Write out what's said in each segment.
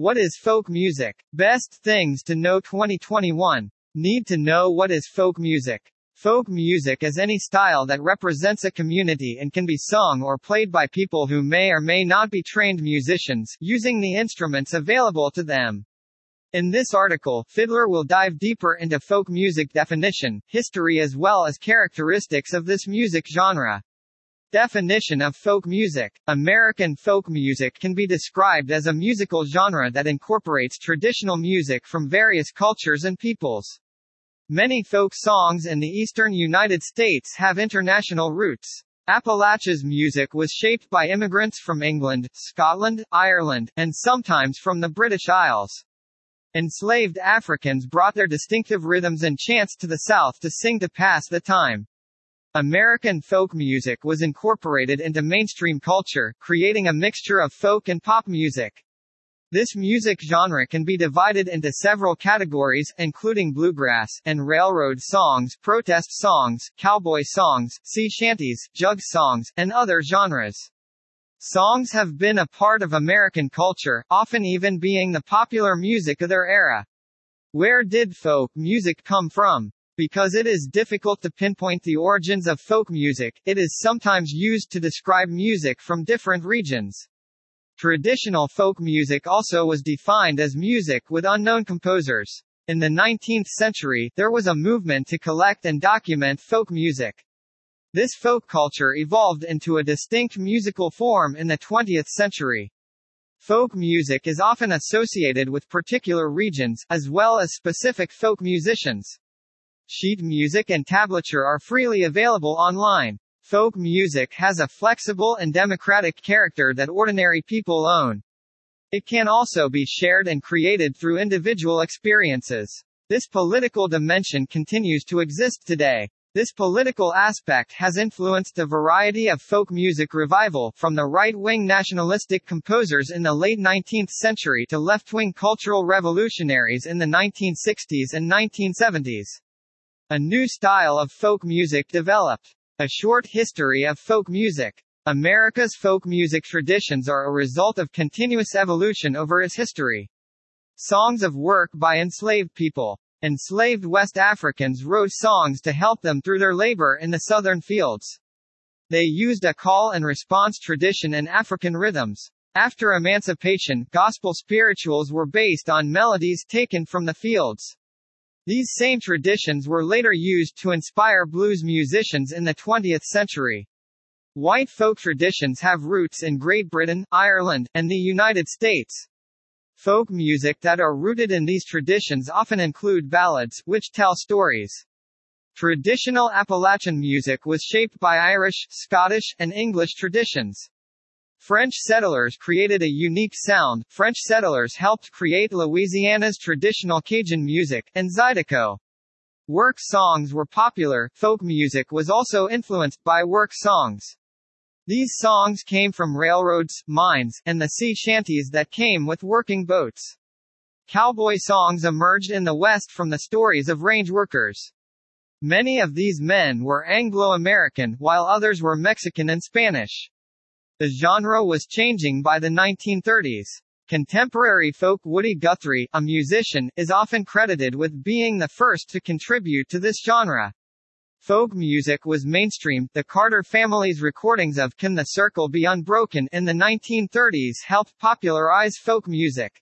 What is folk music? Best things to know 2021. Need to know what is folk music. Folk music is any style that represents a community and can be sung or played by people who may or may not be trained musicians, using the instruments available to them. In this article, Fidlar will dive deeper into folk music definition, history as well as characteristics of this music genre. Definition of folk music. American folk music can be described as a musical genre that incorporates traditional music from various cultures and peoples. Many folk songs in the eastern United States have international roots. Appalachia's music was shaped by immigrants from England, Scotland, Ireland, and sometimes from the British Isles. Enslaved Africans brought their distinctive rhythms and chants to the South to sing to pass the time. American folk music was incorporated into mainstream culture, creating a mixture of folk and pop music. This music genre can be divided into several categories, including bluegrass and railroad songs, protest songs, cowboy songs, sea shanties, jug songs, and other genres. Songs have been a part of American culture, often even being the popular music of their era. Where did folk music come from? Because it is difficult to pinpoint the origins of folk music, it is sometimes used to describe music from different regions. Traditional folk music also was defined as music with unknown composers. In the 19th century, there was a movement to collect and document folk music. This folk culture evolved into a distinct musical form in the 20th century. Folk music is often associated with particular regions, as well as specific folk musicians. Sheet music and tablature are freely available online. Folk music has a flexible and democratic character that ordinary people own. It can also be shared and created through individual experiences. This political dimension continues to exist today. This political aspect has influenced a variety of folk music revival, from the right-wing nationalistic composers in the late 19th century to left-wing cultural revolutionaries in the 1960s and 1970s. A new style of folk music developed. A short history of folk music. America's folk music traditions are a result of continuous evolution over its history. Songs of work by enslaved people. Enslaved West Africans wrote songs to help them through their labor in the southern fields. They used a call and response tradition and African rhythms. After emancipation, gospel spirituals were based on melodies taken from the fields. These same traditions were later used to inspire blues musicians in the 20th century. White folk traditions have roots in Great Britain, Ireland, and the United States. Folk music that are rooted in these traditions often include ballads, which tell stories. Traditional Appalachian music was shaped by Irish, Scottish, and English traditions. French settlers created a unique sound. French settlers helped create Louisiana's traditional Cajun music, and Zydeco. Work songs were popular. Folk music was also influenced by work songs. These songs came from railroads, mines, and the sea shanties that came with working boats. Cowboy songs emerged in the West from the stories of range workers. Many of these men were Anglo-American, while others were Mexican and Spanish. The genre was changing by the 1930s. Contemporary folk Woody Guthrie, a musician, is often credited with being the first to contribute to this genre. Folk music was mainstream. The Carter family's recordings of Can the Circle Be Unbroken in the 1930s helped popularize folk music.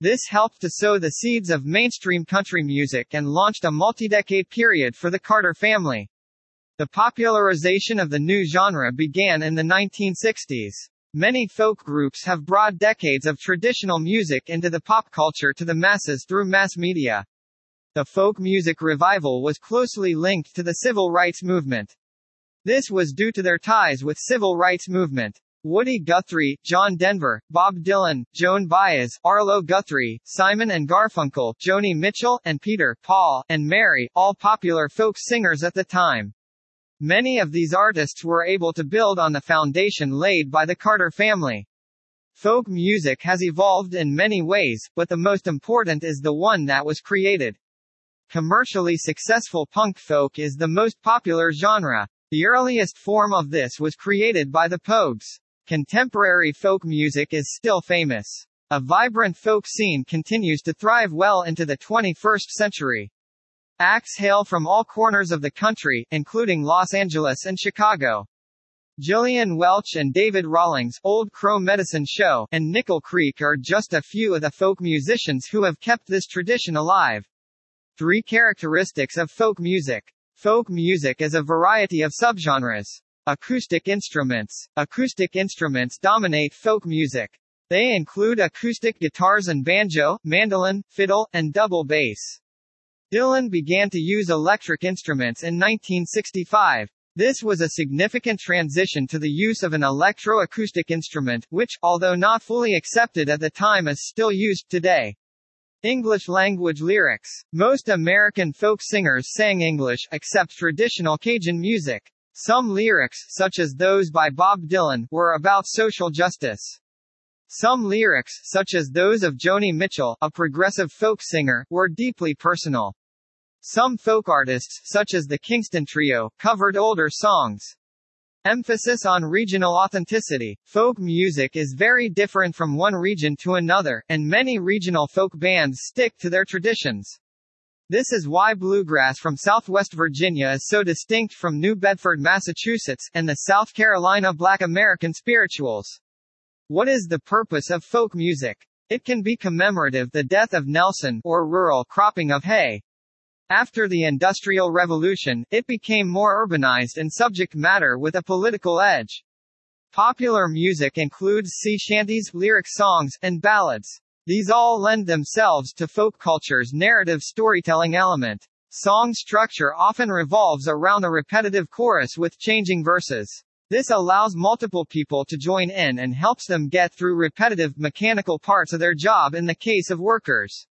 This helped to sow the seeds of mainstream country music and launched a multi-decade period for the Carter family. The popularization of the new genre began in the 1960s. Many folk groups have brought decades of traditional music into the pop culture to the masses through mass media. The folk music revival was closely linked to the civil rights movement. This was due to their ties with civil rights movement. Woody Guthrie, John Denver, Bob Dylan, Joan Baez, Arlo Guthrie, Simon and Garfunkel, Joni Mitchell, and Peter, Paul, and Mary, all popular folk singers at the time. Many of these artists were able to build on the foundation laid by the Carter family. Folk music has evolved in many ways, but the most important is the one that was created. Commercially successful punk folk is the most popular genre. The earliest form of this was created by the Pogues. Contemporary folk music is still famous. A vibrant folk scene continues to thrive well into the 21st century. Acts hail from all corners of the country, including Los Angeles and Chicago. Gillian Welch and David Rawlings, Old Crow Medicine Show, and Nickel Creek are just a few of the folk musicians who have kept this tradition alive. Three characteristics of folk music. Folk music is a variety of subgenres. Acoustic instruments. Acoustic instruments dominate folk music. They include acoustic guitars and banjo, mandolin, fiddle, and double bass. Dylan began to use electric instruments in 1965. This was a significant transition to the use of an electro-acoustic instrument, which, although not fully accepted at the time is still used today. English language lyrics. Most American folk singers sang English, except traditional Cajun music. Some lyrics, such as those by Bob Dylan, were about social justice. Some lyrics, such as those of Joni Mitchell, a progressive folk singer, were deeply personal. Some folk artists, such as the Kingston Trio, covered older songs. Emphasis on regional authenticity. Folk music is very different from one region to another, and many regional folk bands stick to their traditions. This is why bluegrass from Southwest Virginia is so distinct from New Bedford, Massachusetts, and the South Carolina Black American spirituals. What is the purpose of folk music? It can be commemorative the death of Nelson, or rural cropping of hay. After the Industrial Revolution, it became more urbanized and subject matter with a political edge. Popular music includes sea shanties, lyric songs, and ballads. These all lend themselves to folk culture's narrative storytelling element. Song structure often revolves around a repetitive chorus with changing verses. This allows multiple people to join in and helps them get through repetitive, mechanical parts of their job in the case of workers.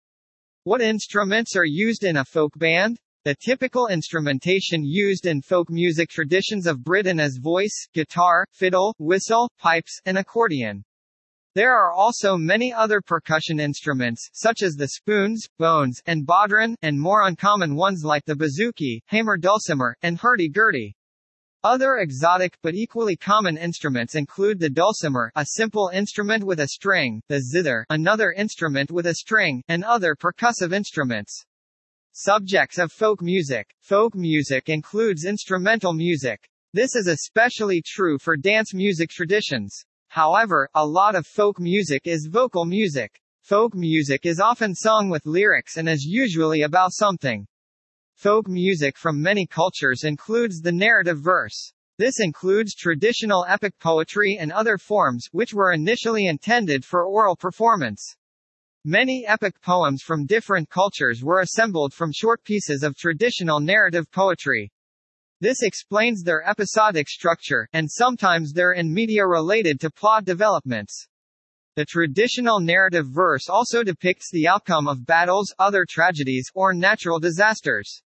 What instruments are used in a folk band? The typical instrumentation used in folk music traditions of Britain is voice, guitar, fiddle, whistle, pipes, and accordion. There are also many other percussion instruments, such as the spoons, bones, and bodhran, and more uncommon ones like the bouzouki, hammer dulcimer, and hurdy-gurdy. Other exotic but equally common instruments include the dulcimer, a simple instrument with a string, the zither, another instrument with a string, and other percussive instruments. Subjects of folk music. Folk music includes instrumental music. This is especially true for dance music traditions. However, a lot of folk music is vocal music. Folk music is often sung with lyrics and is usually about something. Folk music from many cultures includes the narrative verse. This includes traditional epic poetry and other forms, which were initially intended for oral performance. Many epic poems from different cultures were assembled from short pieces of traditional narrative poetry. This explains their episodic structure, and sometimes their in media related to plot developments. The traditional narrative verse also depicts the outcome of battles, other tragedies, or natural disasters.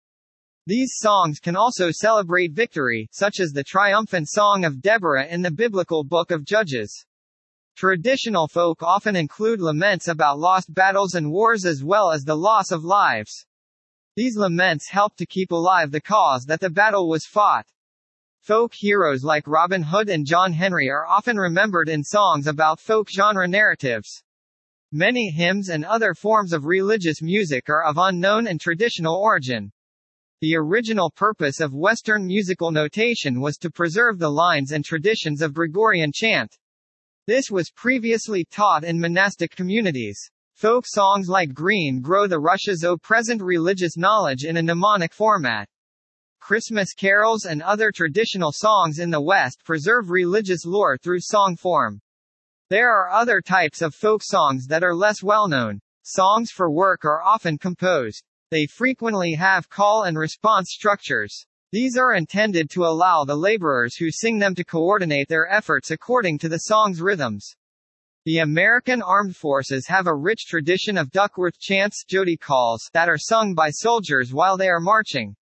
These songs can also celebrate victory, such as the triumphant song of Deborah in the biblical book of Judges. Traditional folk often include laments about lost battles and wars as well as the loss of lives. These laments help to keep alive the cause that the battle was fought. Folk heroes like Robin Hood and John Henry are often remembered in songs about folk genre narratives. Many hymns and other forms of religious music are of unknown and traditional origin. The original purpose of Western musical notation was to preserve the lines and traditions of Gregorian chant. This was previously taught in monastic communities. Folk songs like Green Grow the Rushes O present religious knowledge in a mnemonic format. Christmas carols and other traditional songs in the West preserve religious lore through song form. There are other types of folk songs that are less well known. Songs for work are often composed. They frequently have call and response structures. These are intended to allow the laborers who sing them to coordinate their efforts according to the song's rhythms. The American Armed Forces have a rich tradition of Duckworth chants Jody calls that are sung by soldiers while they are marching.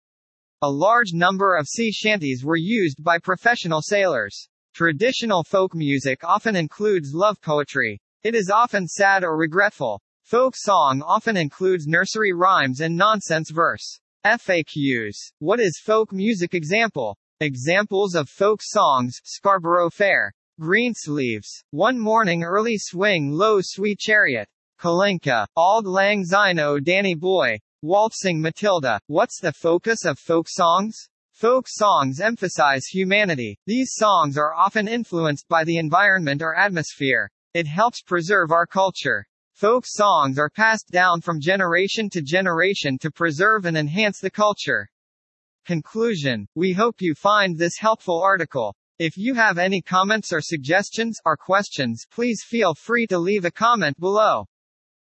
A large number of sea shanties were used by professional sailors. Traditional folk music often includes love poetry. It is often sad or regretful. Folk song often includes nursery rhymes and nonsense verse. FAQs. What is folk music example? Examples of folk songs, Scarborough Fair. Greensleeves. One morning early swing low sweet chariot. Kalinka. Auld Lang Syne O Danny Boy. Waltzing Matilda. What's the focus of folk songs? Folk songs emphasize humanity. These songs are often influenced by the environment or atmosphere. It helps preserve our culture. Folk songs are passed down from generation to generation to preserve and enhance the culture. Conclusion. We hope you find this helpful article. If you have any comments or suggestions or questions, please feel free to leave a comment below.